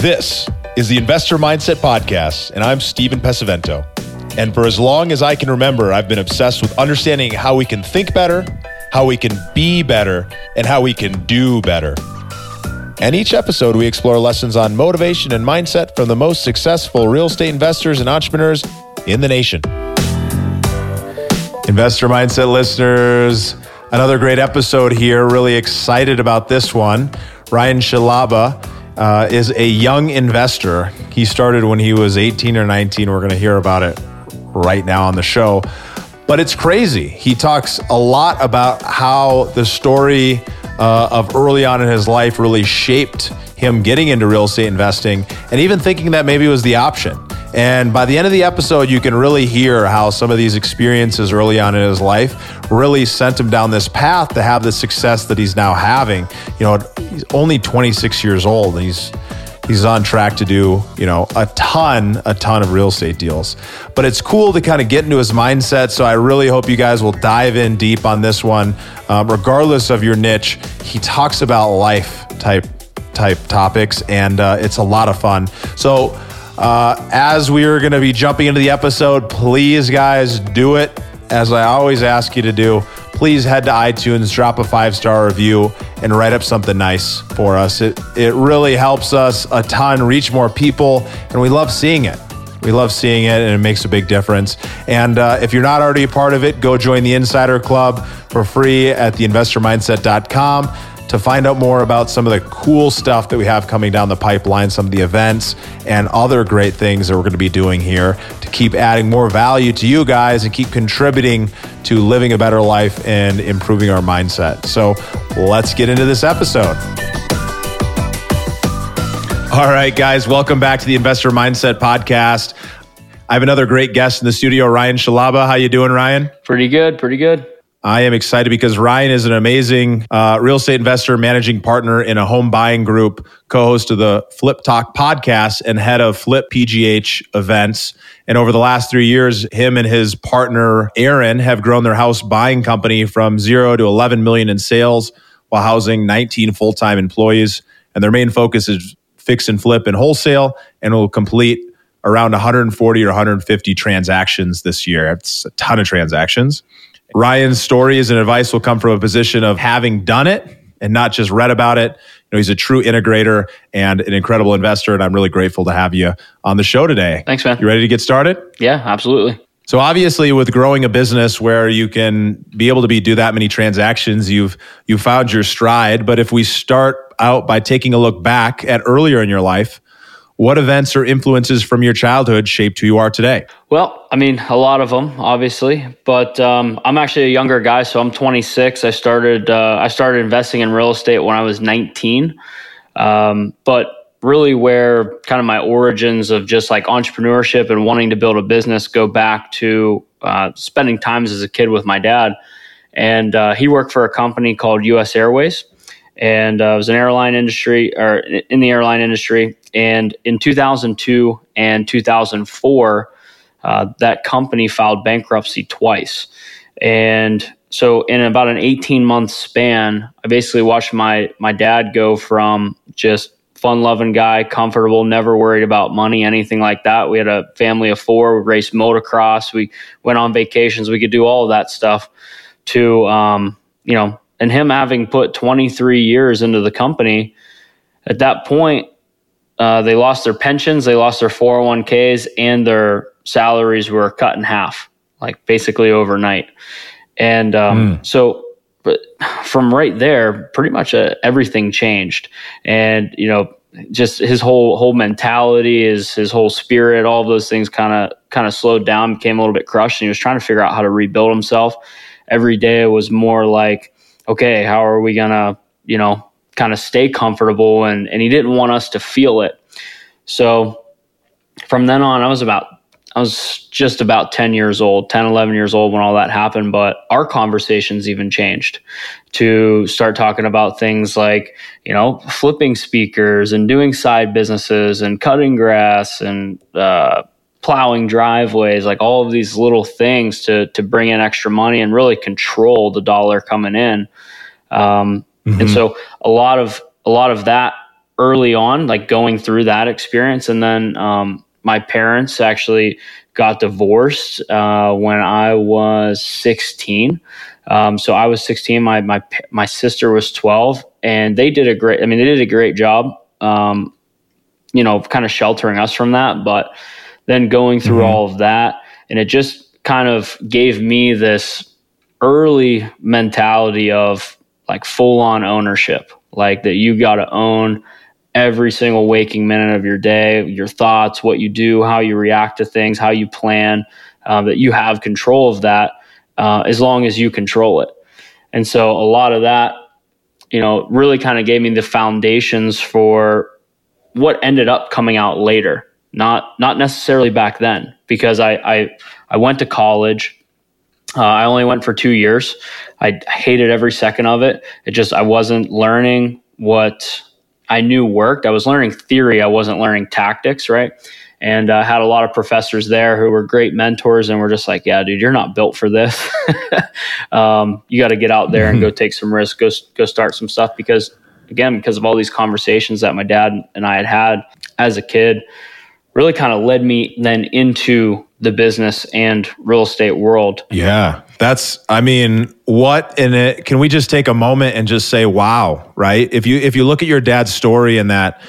This is the Investor Mindset Podcast, and I'm Stephen Pesavento. And for as long as I can remember, I've been obsessed with understanding how we can think better, how we can be better, and how we can do better. And each episode, we explore lessons on motivation and mindset from the most successful real estate investors and entrepreneurs in the nation. Investor Mindset listeners, another great episode here. Really excited about this one. Ryan Scialabba uh, is a young investor. He started when he was 18 or 19. We're going to hear about it right now on the show. But it's crazy. He talks a lot about how the story uh, of early on in his life really shaped him getting into real estate investing and even thinking that maybe was the option. And by the end of the episode, you can really hear how some of these experiences early on in his life really sent him down this path to have the success that he's now having. You know, he's only 26 years old and he's he's on track to do, you know, a ton, a ton of real estate deals. But it's cool to kind of get into his mindset. So I really hope you guys will dive in deep on this one. Um, regardless of your niche, he talks about life type type topics, and uh, it's a lot of fun. So uh, as we are going to be jumping into the episode, please, guys, do it as I always ask you to do. Please head to iTunes, drop a five star review, and write up something nice for us. It, it really helps us a ton reach more people, and we love seeing it. We love seeing it, and it makes a big difference. And uh, if you're not already a part of it, go join the Insider Club for free at theinvestormindset.com to find out more about some of the cool stuff that we have coming down the pipeline, some of the events and other great things that we're going to be doing here to keep adding more value to you guys and keep contributing to living a better life and improving our mindset. So let's get into this episode. All right, guys, welcome back to the Investor Mindset Podcast. I have another great guest in the studio, Ryan Scialabba. How you doing, Ryan? Pretty good, pretty good. I am excited because Ryan is an amazing uh, real estate investor, managing partner in a home buying group, co host of the Flip Talk podcast, and head of Flip PGH events. And over the last three years, him and his partner, Aaron, have grown their house buying company from zero to 11 million in sales while housing 19 full time employees. And their main focus is fix and flip and wholesale, and will complete around 140 or 150 transactions this year. It's a ton of transactions. Ryan's stories and advice will come from a position of having done it and not just read about it. You know, he's a true integrator and an incredible investor, and I'm really grateful to have you on the show today. Thanks, man. You ready to get started? Yeah, absolutely. So obviously, with growing a business where you can be able to be do that many transactions, you've you found your stride. But if we start out by taking a look back at earlier in your life, what events or influences from your childhood shaped who you are today? Well, I mean, a lot of them, obviously, but um, I'm actually a younger guy, so I'm 26. I started uh, I started investing in real estate when I was 19, um, but really where kind of my origins of just like entrepreneurship and wanting to build a business go back to uh, spending times as a kid with my dad, and uh, he worked for a company called U.S. Airways and uh, was an airline industry or in the airline industry. And in 2002 and 2004, uh, that company filed bankruptcy twice. And so, in about an 18 month span, I basically watched my my dad go from just fun loving guy, comfortable, never worried about money, anything like that. We had a family of four, we raced motocross, we went on vacations, we could do all of that stuff. To um, you know, and him having put 23 years into the company, at that point, uh, they lost their pensions, they lost their 401ks, and their salaries were cut in half, like basically overnight. And um, mm. so, but from right there, pretty much uh, everything changed. And you know, just his whole whole mentality, his his whole spirit, all of those things kind of kind of slowed down, became a little bit crushed, and he was trying to figure out how to rebuild himself. Every day was more like okay, how are we going to, you know, kind of stay comfortable? And, and he didn't want us to feel it. So from then on, I was about, I was just about 10 years old, 10, 11 years old when all that happened. But our conversations even changed to start talking about things like, you know, flipping speakers and doing side businesses and cutting grass and, uh, plowing driveways, like all of these little things to to bring in extra money and really control the dollar coming in. Um, mm-hmm. And so a lot of a lot of that early on, like going through that experience. And then um, my parents actually got divorced uh, when I was 16. Um, so I was 16. My my my sister was 12, and they did a great. I mean, they did a great job. Um, you know, kind of sheltering us from that. But then going through mm-hmm. all of that, and it just kind of gave me this early mentality of like full on ownership, like that you got to own every single waking minute of your day, your thoughts, what you do, how you react to things, how you plan, uh, that you have control of that uh, as long as you control it. And so a lot of that, you know, really kind of gave me the foundations for what ended up coming out later. Not not necessarily back then, because I I, I went to college. Uh, I only went for two years. I hated every second of it. It just I wasn't learning what I knew worked. I was learning theory. I wasn't learning tactics, right? And I uh, had a lot of professors there who were great mentors and were just like, yeah, dude, you're not built for this. um, you got to get out there and go mm-hmm. take some risks, go, go start some stuff because, again, because of all these conversations that my dad and I had had as a kid, really kind of led me then into the business and real estate world. Yeah. That's I mean, what in it can we just take a moment and just say wow, right? If you if you look at your dad's story and that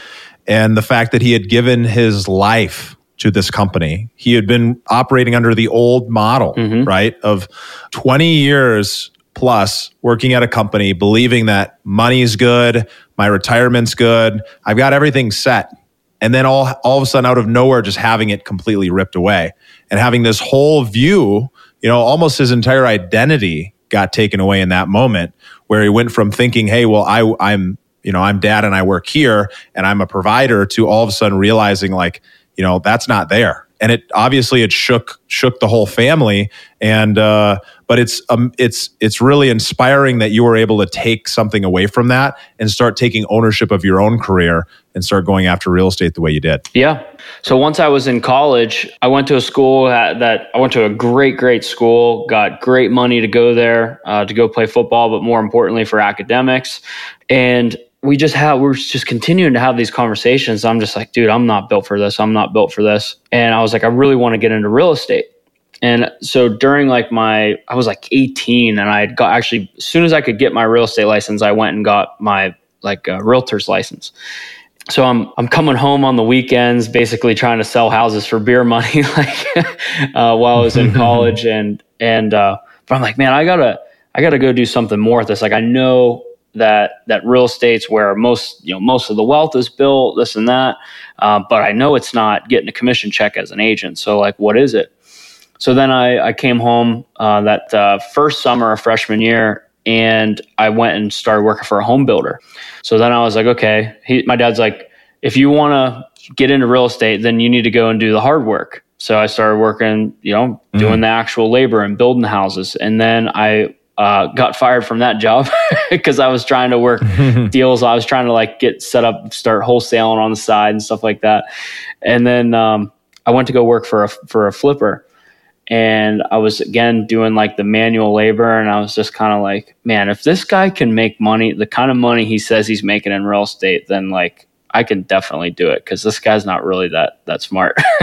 and the fact that he had given his life to this company. He had been operating under the old model, mm-hmm. right? Of 20 years plus working at a company, believing that money's good, my retirement's good, I've got everything set. And then all, all of a sudden, out of nowhere, just having it completely ripped away and having this whole view, you know, almost his entire identity got taken away in that moment where he went from thinking, hey, well, I, I'm you know, I'm dad and I work here and I'm a provider to all of a sudden realizing like, you know, that's not there. And it obviously it shook shook the whole family. And uh, but it's um, it's it's really inspiring that you were able to take something away from that and start taking ownership of your own career and start going after real estate the way you did. Yeah. So once I was in college, I went to a school that, that I went to a great, great school, got great money to go there uh, to go play football, but more importantly for academics. And we just have we're just continuing to have these conversations. I'm just like, dude, I'm not built for this. I'm not built for this. And I was like, I really want to get into real estate. And so during like my, I was like 18, and I got actually as soon as I could get my real estate license, I went and got my like uh, realtor's license. So I'm I'm coming home on the weekends, basically trying to sell houses for beer money, like uh, while I was in college, and and uh, but I'm like, man, I gotta I gotta go do something more with this. Like I know that that real estate's where most you know most of the wealth is built, this and that. Uh, but I know it's not getting a commission check as an agent. So like, what is it? So then I, I came home uh, that uh, first summer of freshman year, and I went and started working for a home builder. So then I was like, okay. He, my dad's like, if you want to get into real estate, then you need to go and do the hard work. So I started working, you know, doing mm-hmm. the actual labor and building houses. And then I uh, got fired from that job because I was trying to work deals. I was trying to like get set up, start wholesaling on the side and stuff like that. And then um, I went to go work for a for a flipper, and I was again doing like the manual labor, and I was just kind of like, man, if this guy can make money, the kind of money he says he's making in real estate, then like I can definitely do it because this guy's not really that that smart.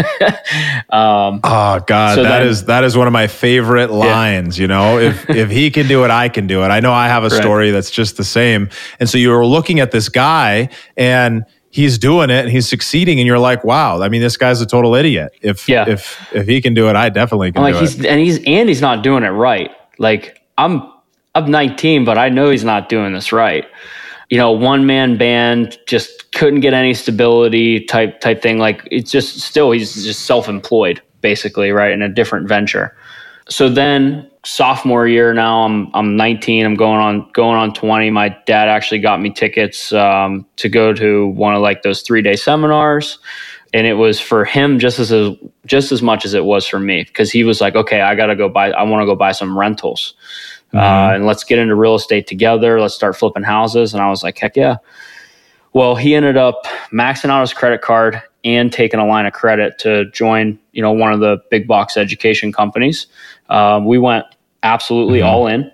um, oh God, so that then, is that is one of my favorite lines. Yeah. You know, if if he can do it, I can do it. I know I have a right. story that's just the same. And so you were looking at this guy and he's doing it and he's succeeding and you're like wow i mean this guy's a total idiot if yeah. if if he can do it i definitely can I'm like he's it. and he's and he's not doing it right like i'm i'm 19 but i know he's not doing this right you know, one man band, just couldn't get any stability type type thing. Like it's just still he's just self employed basically, right, in a different venture. So then sophomore year now I'm I'm 19 I'm going on going on 20 my dad actually got me tickets um, to go to one of like those three day seminars and it was for him just as just as much as it was for me because he was like okay I got to go buy I want to go buy some rentals mm-hmm. uh, and let's get into real estate together. Let's start flipping houses. And I was like, heck yeah. Well, he ended up maxing out his credit card and taking a line of credit to join, you know, one of the big box education companies. Um, we went absolutely mm-hmm. all in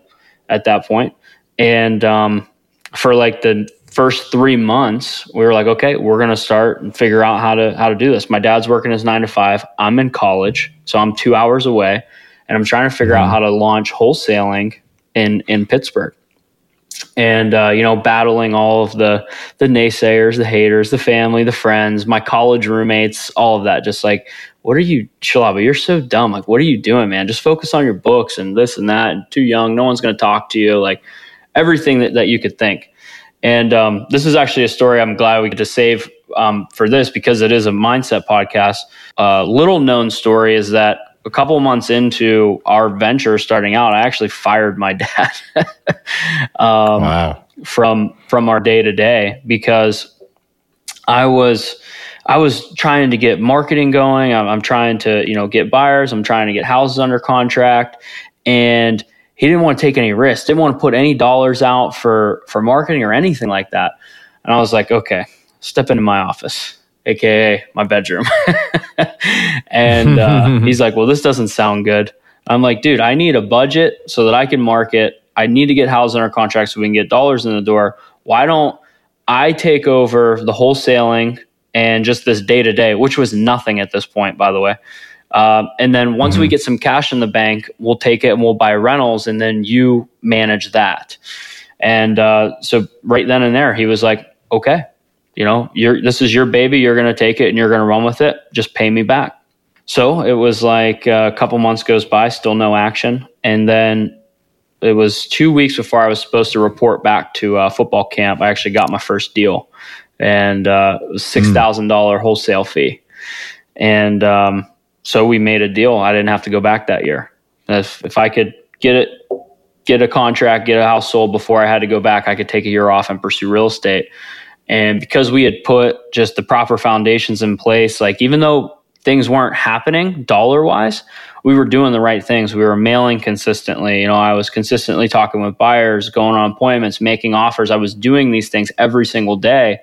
at that point. point, and um, for like the first three months, we were like, okay, we're gonna start and figure out how to how to do this. My dad's working his nine to five. I'm in college, so I'm two hours away, and I'm trying to figure mm-hmm. out how to launch wholesaling in in Pittsburgh. And uh, you know, battling all of the the naysayers, the haters, the family, the friends, my college roommates, all of that. Just like, what are you, Scialabba? You're so dumb. Like, what are you doing, man? Just focus on your books and this and that. And too young, no one's going to talk to you. Like everything that, that you could think. And um, this is actually a story I'm glad we get to save um, for this because it is a mindset podcast. Uh, little known story is that a couple months into our venture starting out, I actually fired my dad um, wow. from from our day to day because I was I was trying to get marketing going. I'm, I'm, trying to you know get buyers. I'm trying to get houses under contract, and he didn't want to take any risks, didn't want to put any dollars out for for marketing or anything like that. And I was like, okay, step into my office, aka my bedroom. and uh, he's like, well, this doesn't sound good. I'm like, dude, I need a budget so that I can market. I need to get houses under contract so we can get dollars in the door. Why don't I take over the wholesaling and just this day to day, which was nothing at this point, by the way. Um, and then once mm-hmm. we get some cash in the bank, we'll take it and we'll buy rentals, and then you manage that. And uh, so right then and there, he was like, "Okay, you know, you're this is your baby. You're going to take it and you're going to run with it. Just pay me back." So it was like uh, a couple months goes by, still no action, and then it was two weeks before I was supposed to report back to uh, football camp. I actually got my first deal, and uh, it was six thousand dollar wholesale fee, and um, so we made a deal. I didn't have to go back that year. If if I could get it, get a contract, get a house sold before I had to go back, I could take a year off and pursue real estate. And because we had put just the proper foundations in place, like even though things weren't happening dollar wise, we were doing the right things. We were mailing consistently. You know, I was consistently talking with buyers, going on appointments, making offers. I was doing these things every single day.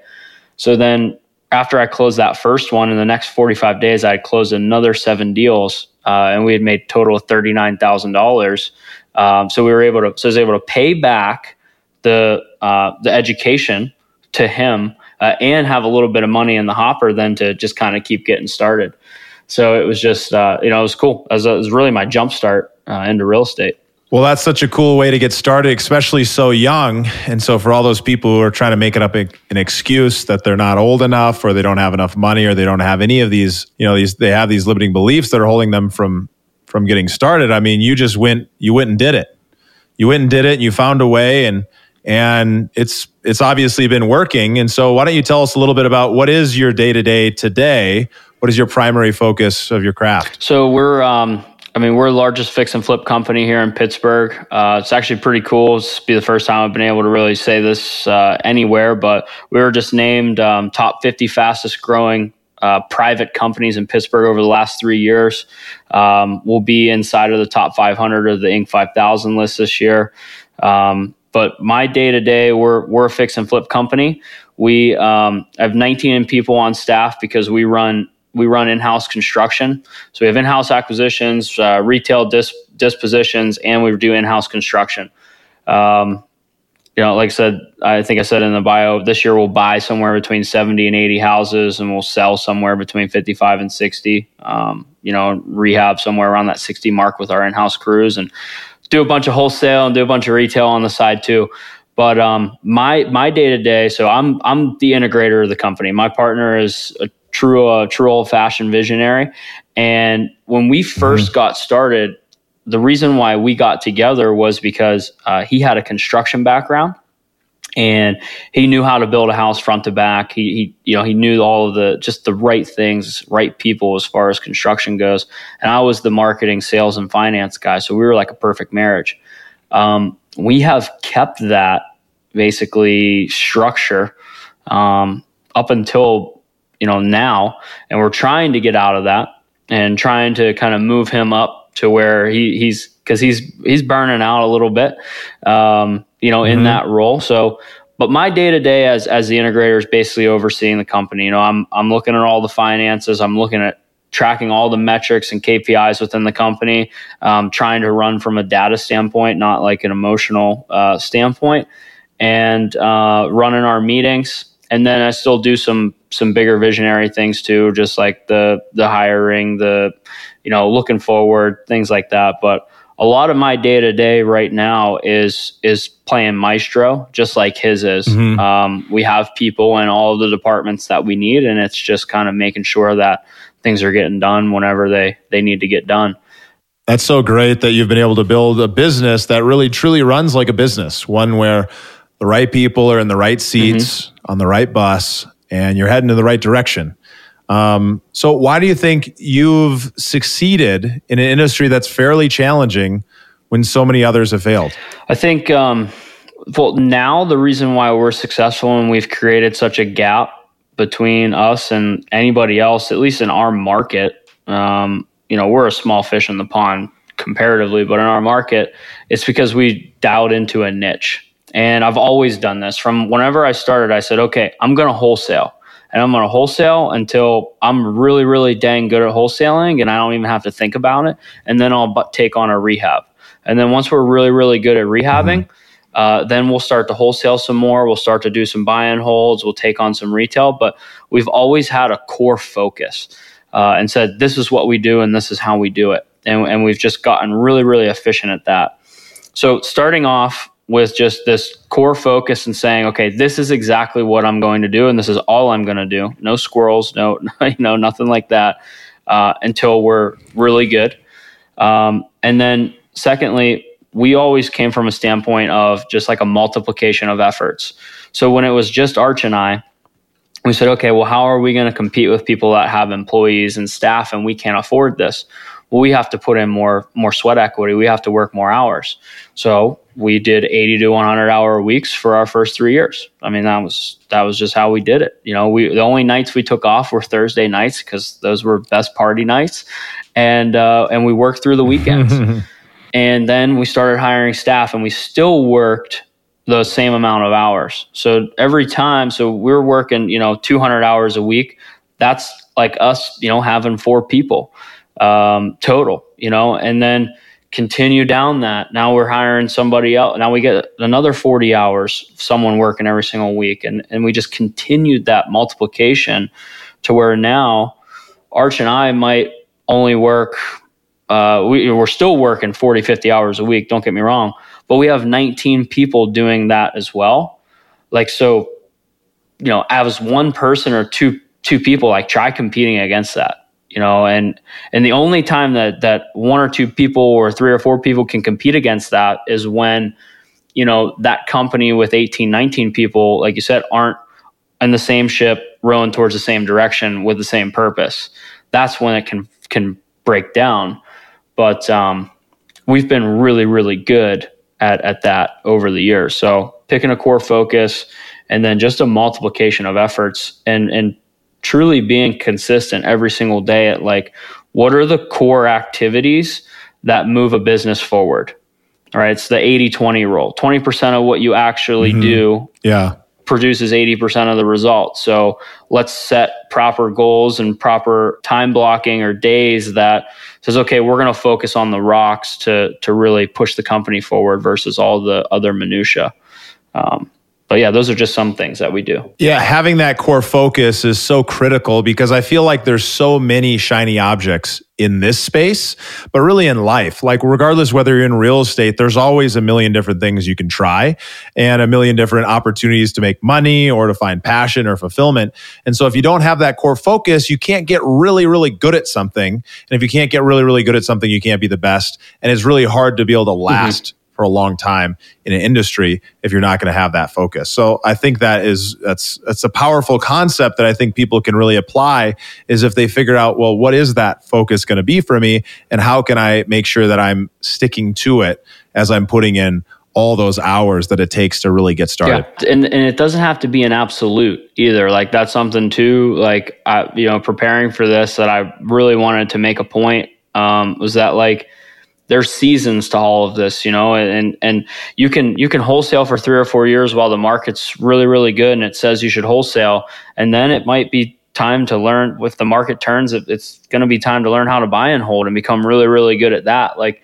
So then after I closed that first one, in the next 45 days, I had closed another seven deals, uh, and we had made total of thirty nine thousand um, dollars. So we were able to, so I was able to pay back the uh, the education to him uh, and have a little bit of money in the hopper than to just kind of keep getting started. So it was just, uh, you know, it was cool. It was, it was really my jump start uh, into real estate. Well, that's such a cool way to get started, especially so young. And so, for all those people who are trying to make it up an excuse that they're not old enough, or they don't have enough money, or they don't have any of these, you know, these they have these limiting beliefs that are holding them from from getting started. I mean, you just went, you went and did it. You went and did it, and you found a way, and and it's it's obviously been working. And so, why don't you tell us a little bit about what is your day to day today? What is your primary focus of your craft? So we're um, I mean, we're the largest fix and flip company here in Pittsburgh. Uh, it's actually pretty cool. It's be the first time I've been able to really say this uh, anywhere, but we were just named um, top 50 fastest growing uh, private companies in Pittsburgh over the last three years. Um, we'll be inside of the top 500 of the Inc. 5000 list this year. Um, but my day to day, we're we're a fix and flip company. We um, have 19 people on staff because we run we run in-house construction. So we have in-house acquisitions, uh, retail dis- dispositions, and we do in-house construction. Um, you know, like I said, I think I said in the bio, this year we'll buy somewhere between 70 and 80 houses and we'll sell somewhere between 55 and 60. Um, you know, rehab somewhere around that 60 mark with our in-house crews and do a bunch of wholesale and do a bunch of retail on the side too. But um, my my day to day, so I'm I'm the integrator of the company. My partner is a true uh, true old fashioned visionary. And when we 1st mm-hmm. got started, the reason why we got together was because uh, he had a construction background and he knew how to build a house front to back. He, he, you know, he knew all of the just the right things, right people as far as construction goes. And I was the marketing, sales, and finance guy, so we were like a perfect marriage. Um, we have kept that basically structure um, up until you know, now. And we're trying to get out of that and trying to kind of move him up to where he, he's because he's he's burning out a little bit, um, you know, mm-hmm. in that role. So, but my day to day as as the integrator is basically overseeing the company. You know, I'm I'm looking at all the finances. I'm looking at tracking all the metrics and KPIs within the company, um, trying to run from a data standpoint, not like an emotional uh, standpoint and uh, running our meetings. And then I still do some some bigger visionary things too, just like the the hiring, the you know looking forward, things like that. But a lot of my day to day right now is is playing maestro, just like his is. Mm-hmm. Um, we have people in all the departments that we need, and it's just kind of making sure that things are getting done whenever they they need to get done. That's so great that you've been able to build a business that really truly runs like a business, one where the right people are in the right seats mm-hmm. on the right bus, and you're heading in the right direction. Um, so, why do you think you've succeeded in an industry that's fairly challenging when so many others have failed? I think, um, well, now the reason why we're successful and we've created such a gap between us and anybody else, at least in our market, um, you know, we're a small fish in the pond comparatively, but in our market, it's because we dialed into a niche. And I've always done this from whenever I started. I said, okay, I'm going to wholesale and I'm going to wholesale until I'm really, really dang good at wholesaling and I don't even have to think about it. And then I'll take on a rehab. And then once we're really, really good at rehabbing, mm-hmm. uh, then we'll start to wholesale some more. We'll start to do some buy and holds. We'll take on some retail. But we've always had a core focus uh, and said, this is what we do and this is how we do it. And, and we've just gotten really, really efficient at that. So starting off, with just this core focus and saying, okay, this is exactly what I'm going to do, and this is all I'm going to do. No squirrels, no, you know, nothing like that uh, until we're really good. Um, and then, secondly, we always came from a standpoint of just like a multiplication of efforts. So when it was just Arch and I, we said, okay, well, how are we going to compete with people that have employees and staff, and we can't afford this? Well, we have to put in more more sweat equity. We have to work more hours. So we did 80 to 100 hour weeks for our first three years. I mean, that was that was just how we did it. You know, we the only nights we took off were Thursday nights because those were best party nights, and uh, and we worked through the weekends. and then we started hiring staff, and we still worked the same amount of hours. So every time, so we we're working, you know, 200 hours a week. That's like us, you know, having four people um, total, you know, and then continue down that. Now we're hiring somebody else. Now we get another 40 hours, someone working every single week. And, and we just continued that multiplication to where now Arch and I might only work, uh, we, we're still working 40, 50 hours a week. Don't get me wrong. But we have 19 people doing that as well. Like, so, you know, as one person or two, two people, like try competing against that you know and and the only time that that one or two people or three or four people can compete against that is when you know that company with 18 19 people like you said aren't in the same ship rowing towards the same direction with the same purpose. That's when it can can break down. But um, we've been really really good at at that over the years. So picking a core focus and then just a multiplication of efforts and and truly being consistent every single day at like what are the core activities that move a business forward? All right it's the 80-20 rule. 20% of what you actually mm-hmm. do yeah. produces 80% of the results. So let's set proper goals and proper time blocking or days that says okay we're going to focus on the rocks to to really push the company forward versus all the other minutia um, but yeah, those are just some things that we do. Yeah, having that core focus is so critical because I feel like there's so many shiny objects in this space, but really in life. Like, regardless whether you're in real estate, there's always a million different things you can try and a million different opportunities to make money or to find passion or fulfillment. And so, if you don't have that core focus, you can't get really, really good at something. And if you can't get really, really good at something, you can't be the best. And it's really hard to be able to mm-hmm. last. Mm-hmm for a long time in an industry if you're not going to have that focus. So I think that is that's that's a powerful concept that I think people can really apply is if they figure out well what is that focus going to be for me and how can I make sure that I'm sticking to it as I'm putting in all those hours that it takes to really get started. Yeah. And, and it doesn't have to be an absolute either. Like that's something too, like, I, you know, preparing for this that I really wanted to make a point um, was that like, there's seasons to all of this, you know, and and you can you can wholesale for three or four years while the market's really really good and it says you should wholesale, and then it might be time to learn if the market turns it's going to be time to learn how to buy and hold and become really really good at that like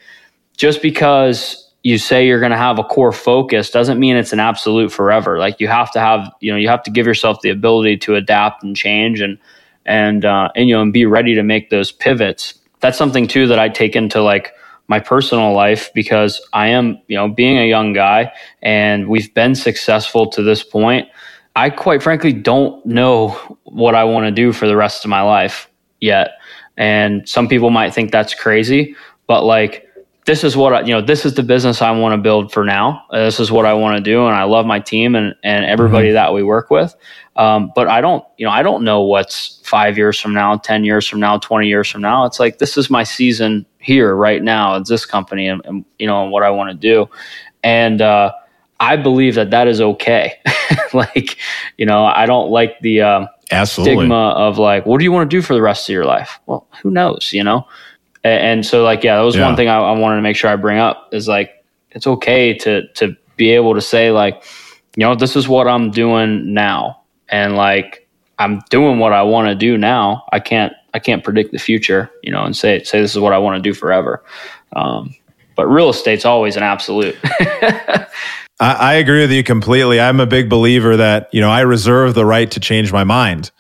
just because you say you're going to have a core focus doesn't mean it's an absolute forever. Like you have to have, you know, you have to give yourself the ability to adapt and change and and uh, and you know and be ready to make those pivots. That's something too that I take into like my personal life because I am, you know, being a young guy and we've been successful to this point. I quite frankly don't know what I want to do for the rest of my life yet. And some people might think that's crazy, but like this is what I, you know, this is the business I want to build for now. This is what I want to do, and I love my team and and everybody mm-hmm. that we work with. Um, but I don't, you know, I don't know what's five years from now, ten years from now, twenty years from now. It's like this is my season here right now. It's this company, and, and you know, and what I want to do, and uh, I believe that that is okay. like, you know, I don't like the uh, stigma of like, what do you want to do for the rest of your life? Well, who knows, you know and so like yeah that was yeah. one thing I, I, wanted to make sure i bring up is like it's okay to to be able to say like you know this is what i'm doing now and like i'm doing what i want to do now. I can't i can't predict the future you know and say say this is what i want to do forever. Um, but real estate's always an absolute. I, I agree with you completely. I'm a big believer that you know i reserve the right to change my mind.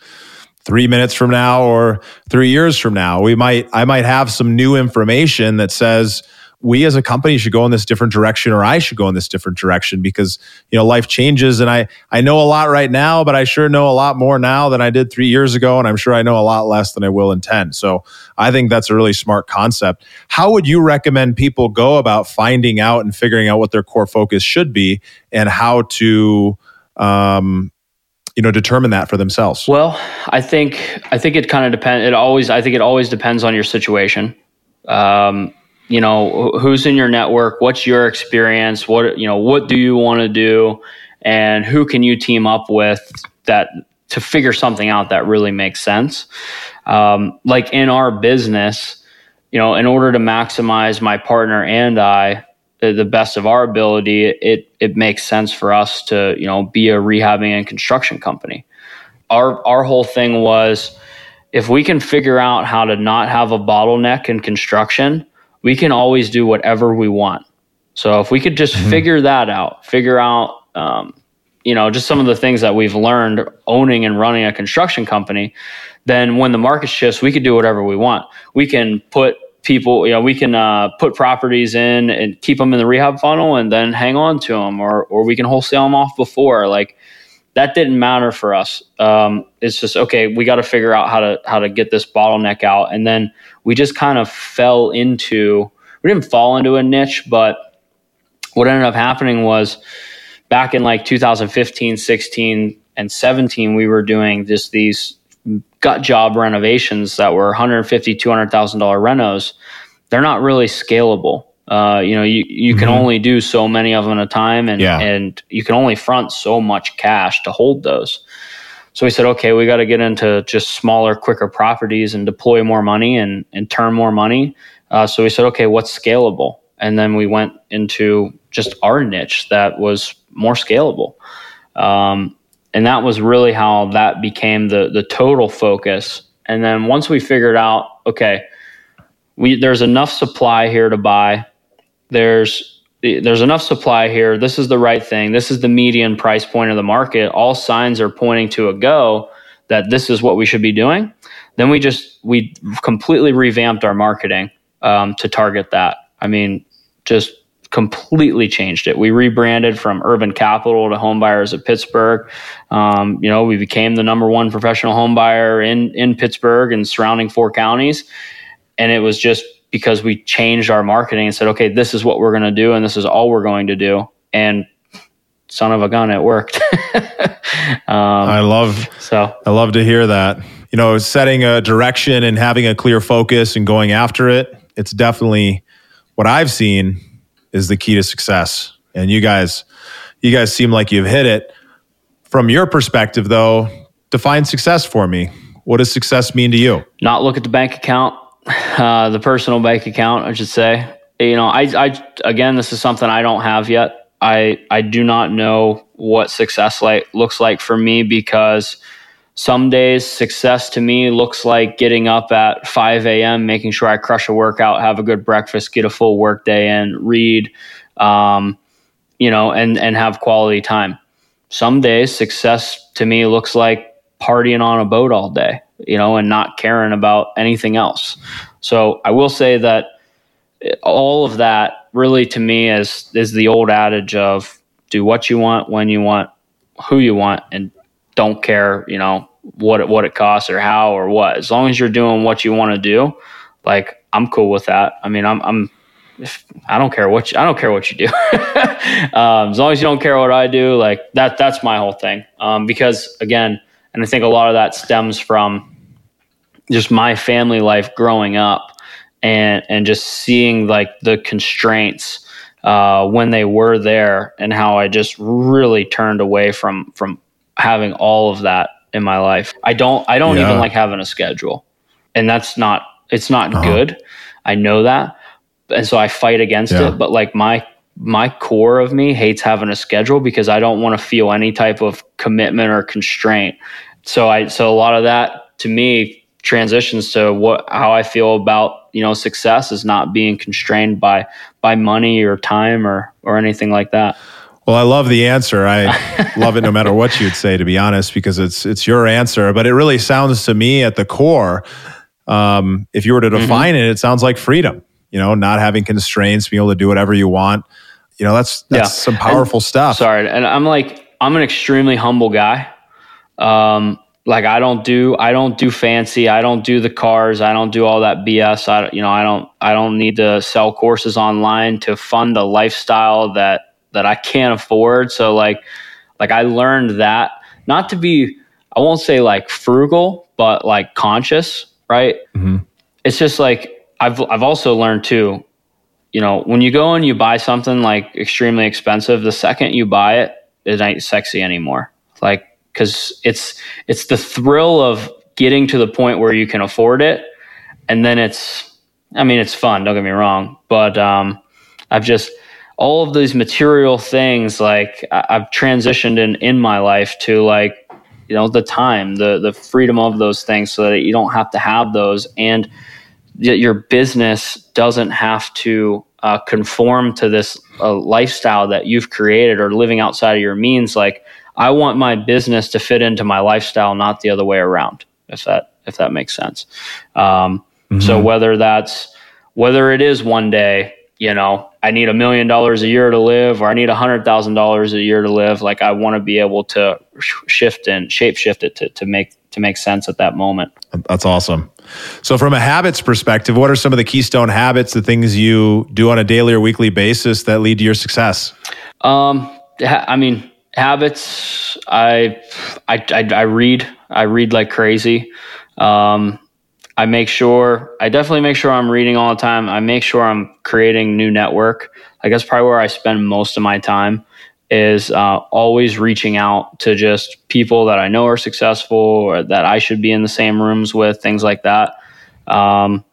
Three minutes from now or three years from now. We might, I might have some new information that says we as a company should go in this different direction or I should go in this different direction because, you know, life changes and I, I know a lot right now, but I sure know a lot more now than I did three years ago. And I'm sure I know a lot less than I will in 10. So I think that's a really smart concept. How would you recommend people go about finding out and figuring out what their core focus should be and how to, um, you know determine that for themselves well i think i think it kind of depends it always i think it always depends on your situation um, you know who's in your network? What's your experience? What you know what do you want to do? And who can you team up with that to figure something out that really makes sense? Um, like in our business you know in order to maximize my partner and i the best of our ability, it it makes sense for us to you know be a rehabbing and construction company. Our our whole thing was if we can figure out how to not have a bottleneck in construction, we can always do whatever we want. So if we could just mm-hmm. figure that out, figure out um, you know just some of the things that we've learned owning and running a construction company, then when the market shifts, we could do whatever we want. We can put people, you know, we can uh, put properties in and keep them in the rehab funnel and then hang on to them, or or we can wholesale them off before. Like that didn't matter for us. Um, it's just okay. We got to figure out how to how to get this bottleneck out, and then we just kind of fell into. We didn't fall into a niche, but what ended up happening was back in like 2015, 16, and 17, we were doing just these gut job renovations that were 150 200,000 dollar renos they're not really scalable uh, you know you, you mm-hmm. can only do so many of them at a time and yeah. and you can only front so much cash to hold those. So we said okay we got to get into just smaller quicker properties and deploy more money and and turn more money. Uh, so we said okay what's scalable? And then we went into just our niche that was more scalable. Um, and that was really how that became the the total focus. And then once we figured out okay we there's enough supply here to buy there's there's enough supply here this is the right thing this is the median price point of the market all signs are pointing to a go that this is what we should be doing then we just we completely revamped our marketing um, to target that i mean just completely changed it. We rebranded from Urban Capital to Homebuyers of Pittsburgh. Um, you know, we became the number one professional home buyer in in Pittsburgh and surrounding four counties. And it was just because we changed our marketing and said, okay, this is what we're going to do, and this is all we're going to do. And son of a gun, it worked. um, I love so I love to hear that. You know, setting a direction and having a clear focus and going after it. It's definitely what I've seen is the key to success. And you guys, you guys seem like you've hit it. From your perspective, though, define success for me. What does success mean to you? Not look at the bank account, uh, the personal bank account, I should say. You know, I, I again, this is something I don't have yet. I I do not know what success like looks like for me because some days success to me looks like getting up at 5 a.m., making sure I crush a workout, have a good breakfast, get a full work day in, read, um, you know, and and have quality time. Some days success to me looks like partying on a boat all day, you know, and not caring about anything else. So I will say that all of that really to me is is the old adage of do what you want when you want who you want and don't care you know what it, what it costs or how or what. As long as you're doing what you want to do like I'm cool with that. I mean I'm I'm if, I don't care what you, I don't care what you do. Um, as long as you don't care what I do like that that's my whole thing. Um, because again and I think a lot of that stems from just my family life growing up and and just seeing like the constraints uh, when they were there and how I just really turned away from from having all of that in my life. I don't I don't yeah. even like having a schedule. And that's not it's not uh-huh. good. I know that. And so I fight against yeah. it, but like my my core of me hates having a schedule because I don't want to feel any type of commitment or constraint. So I so a lot of that to me transitions to what how I feel about you know success is not being constrained by by money or time or or anything like that. Well, I love the answer. I love it no matter what you'd say, to be honest, because it's it's your answer. But it really sounds to me at the core, um, if you were to mm-hmm. define mm-hmm. it, it sounds like freedom. You know, not having constraints, being able to do whatever you want. You know, that's that's yeah. some powerful and, stuff. Sorry, and I'm like I'm an extremely humble guy. Um, like I don't do I don't do fancy. I don't do the cars. I don't do all that BS. I you know I don't I don't need to sell courses online to fund a lifestyle that that I can't afford. So like like I learned that not to be I won't say like frugal, but like conscious, right? Mm-hmm. It's just like I've I've also learned too, you know, when you go and you buy something like extremely expensive, the second you buy it, it ain't sexy anymore. Like because it's it's the thrill of getting to the point where you can afford it, and then it's I mean it's fun. Don't get me wrong, but um, I've just all of these material things like I've transitioned in in my life to like you know the time the the freedom of those things so that you don't have to have those and your business doesn't have to uh, conform to this uh, lifestyle that you've created or living outside of your means like i want my business to fit into my lifestyle not the other way around if that if that makes sense um, mm-hmm. so whether that's whether it is one day you know, I need a million dollars a year to live, or I need a hundred thousand dollars a year to live. Like I want to be able to shift and shape shift it to, to make to make sense at that moment. That's awesome. So, from a habits perspective, what are some of the keystone habits, the things you do on a daily or weekly basis that lead to your success? Um, I mean, habits. I, I, I, I read. I read like crazy. Um, I make sure I definitely make sure I'm reading all the time. I make sure I'm creating new network. I guess probably where I spend most of my time is uh, always reaching out to just people that I know are successful or that I should be in the same rooms with, things like that. Um,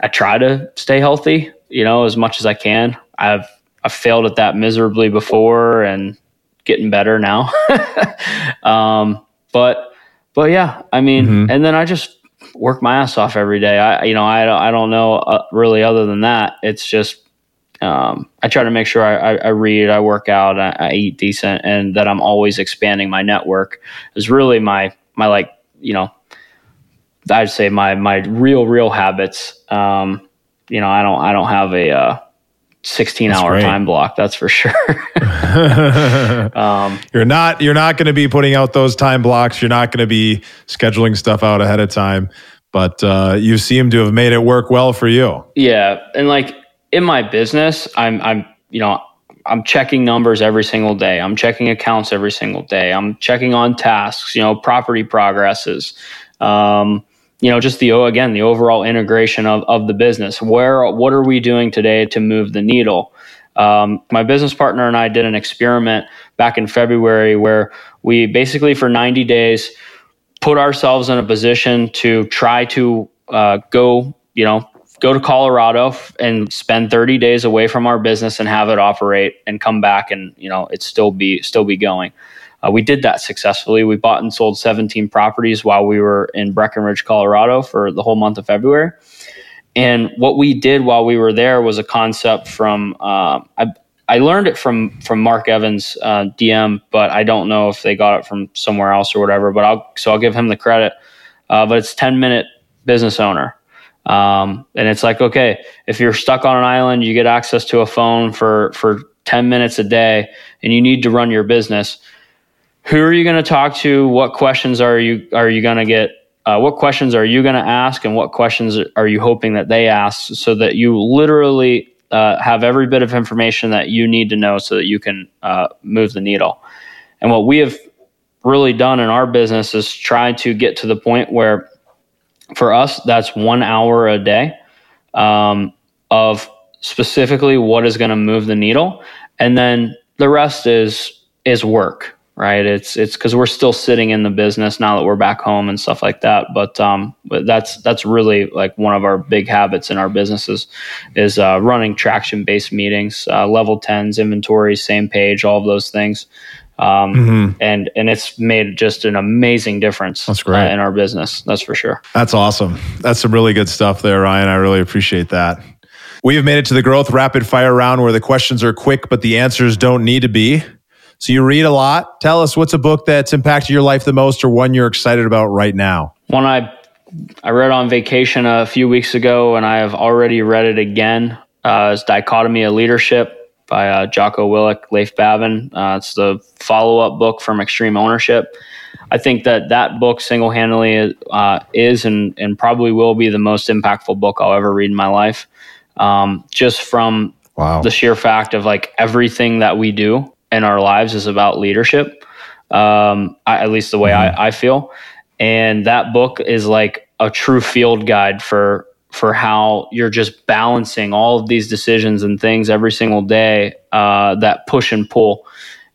I try to stay healthy, you know, as much as I can. I've I've failed at that miserably before and getting better now. um, but but yeah, I mean, mm-hmm. and then I just work my ass off every day. I, you know, I, I don't know uh, really other than that. It's just, um, I try to make sure I, I, I read, I work out, I, I, eat decent, and that I'm always expanding my network is really my, my like, you know, I'd say my, my real, real habits. Um, you know, I don't, I don't have a, uh, 16 That's hour great. time block that's for sure um, you're not you're not going to be putting out those time blocks you're not going to be scheduling stuff out ahead of time but uh, you seem to have made it work well for you yeah and like in my business i'm i'm you know i'm checking numbers every single day. I'm checking accounts every single day. I'm checking on tasks you know property progresses um, you know just the again the overall integration of, of the business. Where what are we doing today to move the needle? Um, my business partner and i did an experiment back in february where we basically for 90 days put ourselves in a position to try to uh, go you know go to colorado and spend 30 days away from our business and have it operate and come back and you know it still be still be going uh, we did that successfully. We bought and sold 17 properties while we were in Breckenridge, Colorado for the whole month of February. And what we did while we were there was a concept from, uh, I, I learned it from from Mark Evans uh, DM, but I don't know if they got it from somewhere else or whatever. But I'll so I'll give him the credit. Uh, but it's ten minute business owner, um, and it's like okay, if you're stuck on an island, you get access to a phone for for ten minutes a day, and you need to run your business. Who are you going to talk to? What questions are you are you going to get? Uh, what questions are you going to ask, and what questions are you hoping that they ask, so that you literally uh, have every bit of information that you need to know so that you can uh, move the needle. And what we have really done in our business is try to get to the point where, for us, that's one hour a day um, of specifically what is going to move the needle, and then the rest is is work right? It's it's because we're still sitting in the business now that we're back home and stuff like that. But um, but that's that's really like one of our big habits in our businesses is uh, running traction based meetings, uh, level tens, inventory, same page, all of those things. Um, mm-hmm. and and it's made just an amazing difference. That's great uh, in our business. That's for sure. That's awesome. That's some really good stuff there, Ryan. I really appreciate that. We have made it to the growth rapid fire round where the questions are quick, but the answers don't need to be. So you read a lot. Tell us what's a book that's impacted your life the most or one you're excited about right now? One I I read on vacation a few weeks ago and I have already read it again. Uh, it's Dichotomy of Leadership by uh, Jocko Willink, Leif Babin. Uh, it's the follow up book from Extreme Ownership. I think that that book single handedly uh, is and, and probably will be the most impactful book I'll ever read in my life. Um, just from wow. the sheer fact of like everything that we do in our lives is about leadership. Um, I, at least the way mm-hmm. I, I feel. And that book is like a true field guide for for how you're just balancing all of these decisions and things every single day uh, that push and pull.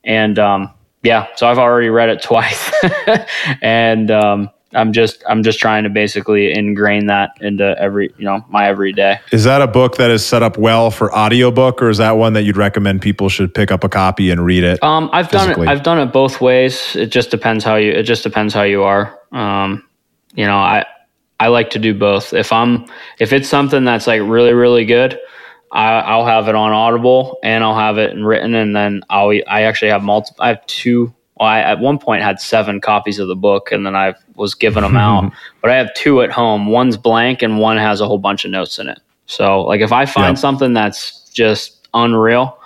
And um, yeah, so I've already read it twice, and um, I'm just I'm just trying to basically ingrain that into every you know my everyday. Is that a book that is set up well for audiobook or is that one that you'd recommend people should pick up a copy and read it? Um, I've physically? done it. I've done it both ways. It just depends how you. It just depends how you are. Um, you know, I I like to do both. If I'm if it's something that's like really really good, I, will have it on Audible and I'll have it written, and then I'll I actually have multiple. I have two well, I at one point had seven copies of the book, and then I was giving them out. but I have two at home. One's blank, and one has a whole bunch of notes in it. So, like, if I find yep. something that's just unreal,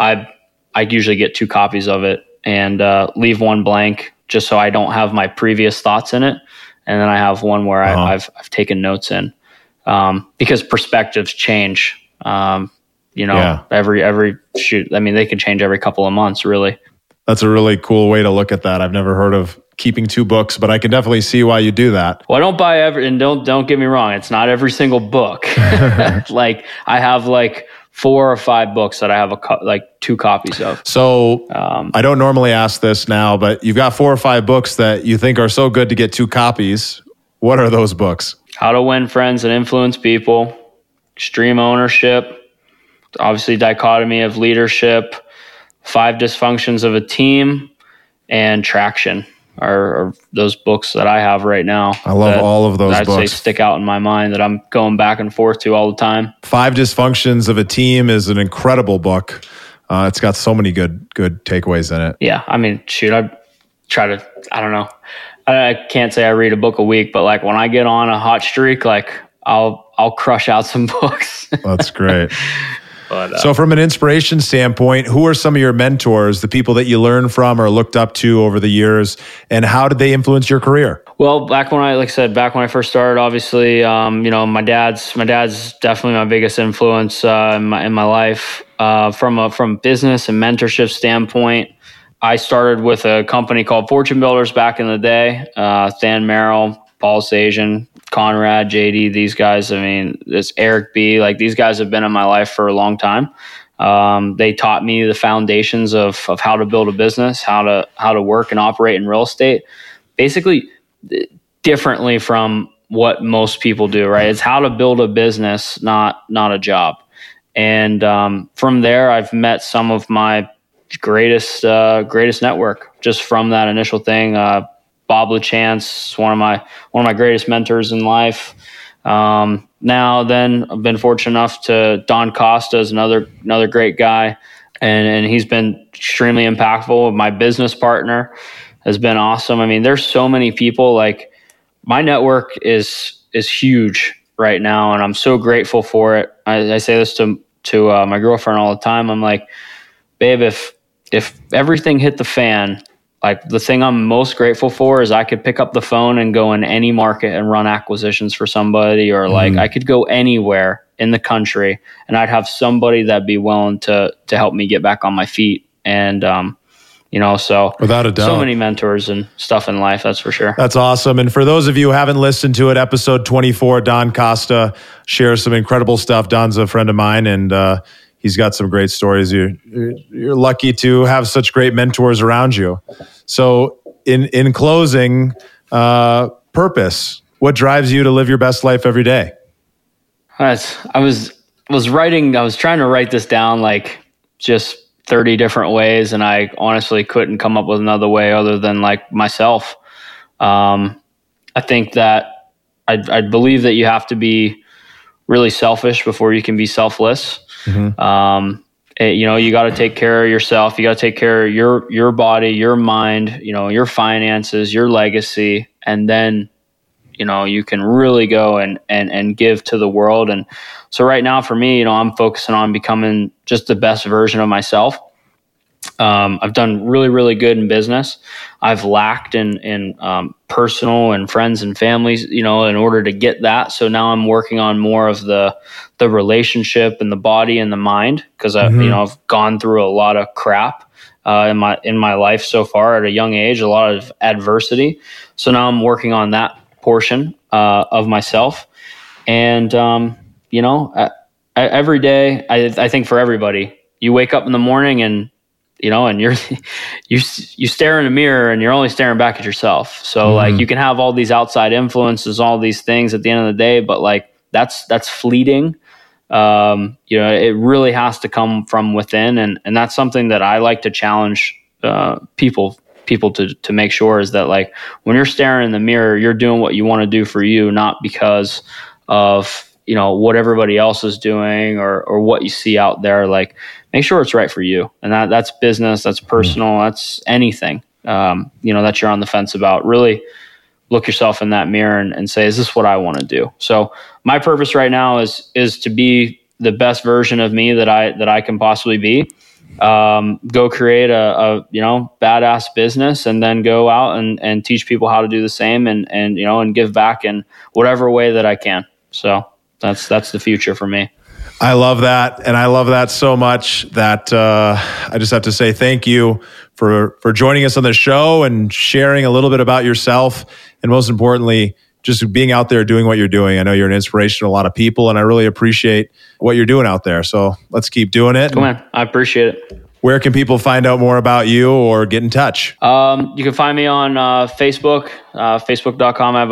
I I usually get two copies of it and uh, leave one blank just so I don't have my previous thoughts in it, and then I have one where uh-huh. I, have I've taken notes in um, because perspectives change. Um, you know, yeah. every every shoot. I mean, they can change every couple of months, really that's a really cool way to look at that. I've never heard of keeping two books, but I can definitely see why you do that. Well, I don't buy every, and don't don't get me wrong, it's not every single book. like I have like four or five books that I have a co- like two copies of. So um, I don't normally ask this now, but you've got four or five books that you think are so good to get two copies. What are those books? How to Win Friends and Influence People, Extreme Ownership, obviously Dichotomy of Leadership Five Dysfunctions of a Team, and Traction are, are, those books that I have right now. I love all of those I'd books. say stick out in my mind that I'm going back and forth to all the time. Five Dysfunctions of a Team is an incredible book. Uh, it's got so many good good takeaways in it. Yeah, I mean, shoot, I try to. I don't know. I, I can't say I read a book a week, but like when I get on a hot streak, like I'll I'll crush out some books. That's great. But, uh, so, from an inspiration standpoint, who are some of your mentors, the people that you learned from or looked up to over the years, and how did they influence your career? Well, back when I, like I said, back when I first started, obviously, um, you know, my dad's my dad's definitely my biggest influence uh, in, my, in my life. Uh, from a from business and mentorship standpoint, I started with a company called Fortune Builders back in the day. Uh, Than Merrill, Paul Esajian, Conrad, JD, these guys. I mean, this Eric B. Like these guys have been in my life for a long time. Um, they taught me the foundations of of how to build a business, how to how to work and operate in real estate, basically differently from what most people do. Right? It's how to build a business, not not a job. And um, from there, I've met some of my greatest uh, greatest network just from that initial thing. Uh, Bob LaChance, one of my one of my greatest mentors in life. Um, now, then, I've been fortunate enough to Don Costa is another another great guy. and and he's been extremely impactful. My business partner has been awesome. I mean, there's so many people. Like my network is is huge right now, and I'm so grateful for it. I, I say this to to uh, my girlfriend all the time. I'm like, babe, if if everything hit the fan, like the thing I'm most grateful for is I could pick up the phone and go in any market and run acquisitions for somebody, or like mm. I could go anywhere in the country and I'd have somebody that'd be willing to to help me get back on my feet. And um, you know, so without a doubt, so many mentors and stuff in life. That's for sure. That's awesome. And for those of you who haven't listened to it, episode 24, Don Costa shares some incredible stuff. Don's a friend of mine and, uh, he's got some great stories. You're, you're lucky to have such great mentors around you. So in, in closing, uh, purpose, what drives you to live your best life every day? I was, was writing, I was trying to write this down, like just 30 different ways and I honestly couldn't come up with another way other than like myself. Um, I think that I, I believe that you have to be really selfish before you can be selfless. Mm-hmm. Um, it, you know, you got to take care of yourself. You got to take care of your your body, your mind, you know, your finances, your legacy, and then you know you can really go and and and give to the world. And so right now, for me, you know, I'm focusing on becoming just the best version of myself. Um, I've done really, really good in business. I've lacked in in um, personal and friends and families, you know, in order to get that. So now I'm working on more of the the relationship and the body and the mind because I, mm-hmm. you know, I've gone through a lot of crap uh, in my in my life so far at a young age, a lot of adversity. So now I'm working on that portion uh, of myself, and um, you know, I, I, every day, I, I think for everybody, you wake up in the morning and you know, and you're you you stare in a mirror and you're only staring back at yourself. So mm-hmm. like you can have all these outside influences, all these things at the end of the day, but like that's that's fleeting. Um, you know, it really has to come from within, and and that's something that I like to challenge uh, people people to to make sure is that like when you're staring in the mirror, you're doing what you want to do for you, not because of you know what everybody else is doing or or what you see out there like make sure it's right for you. And that that's business that's personal that's anything. Um, you know that you're on the fence about really look yourself in that mirror and, and say is this what i want to do? So my purpose right now is is to be the best version of me that i that i can possibly be. Um, go create a, a, you know badass business and then go out and, and teach people how to do the same and and you know and give back in whatever way that i can. So that's that's the future for me. I love that, and I love that so much that uh, I just have to say thank you for for joining us on the show and sharing a little bit about yourself, and most importantly, just being out there doing what you're doing. I know you're an inspiration to a lot of people, and I really appreciate what you're doing out there. So let's keep doing it. Come on, I appreciate it. Where can people find out more about you or get in touch? Um, you can find me on uh, Facebook, uh, facebook.com. I have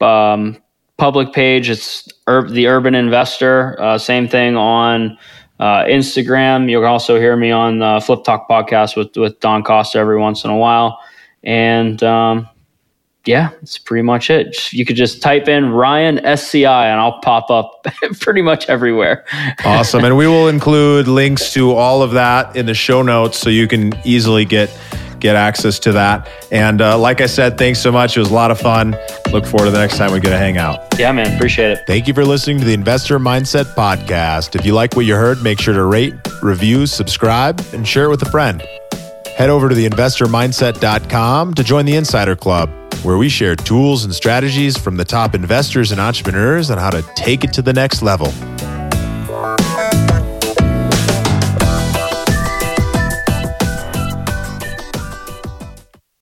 a um, public page. It's Ur- the Urban Investor. Uh, same thing on uh, Instagram. You'll also hear me on the Flip Talk podcast with with Don Costa every once in a while. And um, yeah, that's pretty much it. You could just type in Ryan SCI and I'll pop up pretty much everywhere. awesome. And we will include links to all of that in the show notes so you can easily get get access to that. And uh, like I said, thanks so much. It was a lot of fun. Look forward to the next time we get to hang out. Yeah, man. Appreciate it. Thank you for listening to the Investor Mindset Podcast. If you like what you heard, make sure to rate, review, subscribe, and share it with a friend. Head over to theinvestormindset.com to join the Insider Club, where we share tools and strategies from the top investors and entrepreneurs on how to take it to the next level.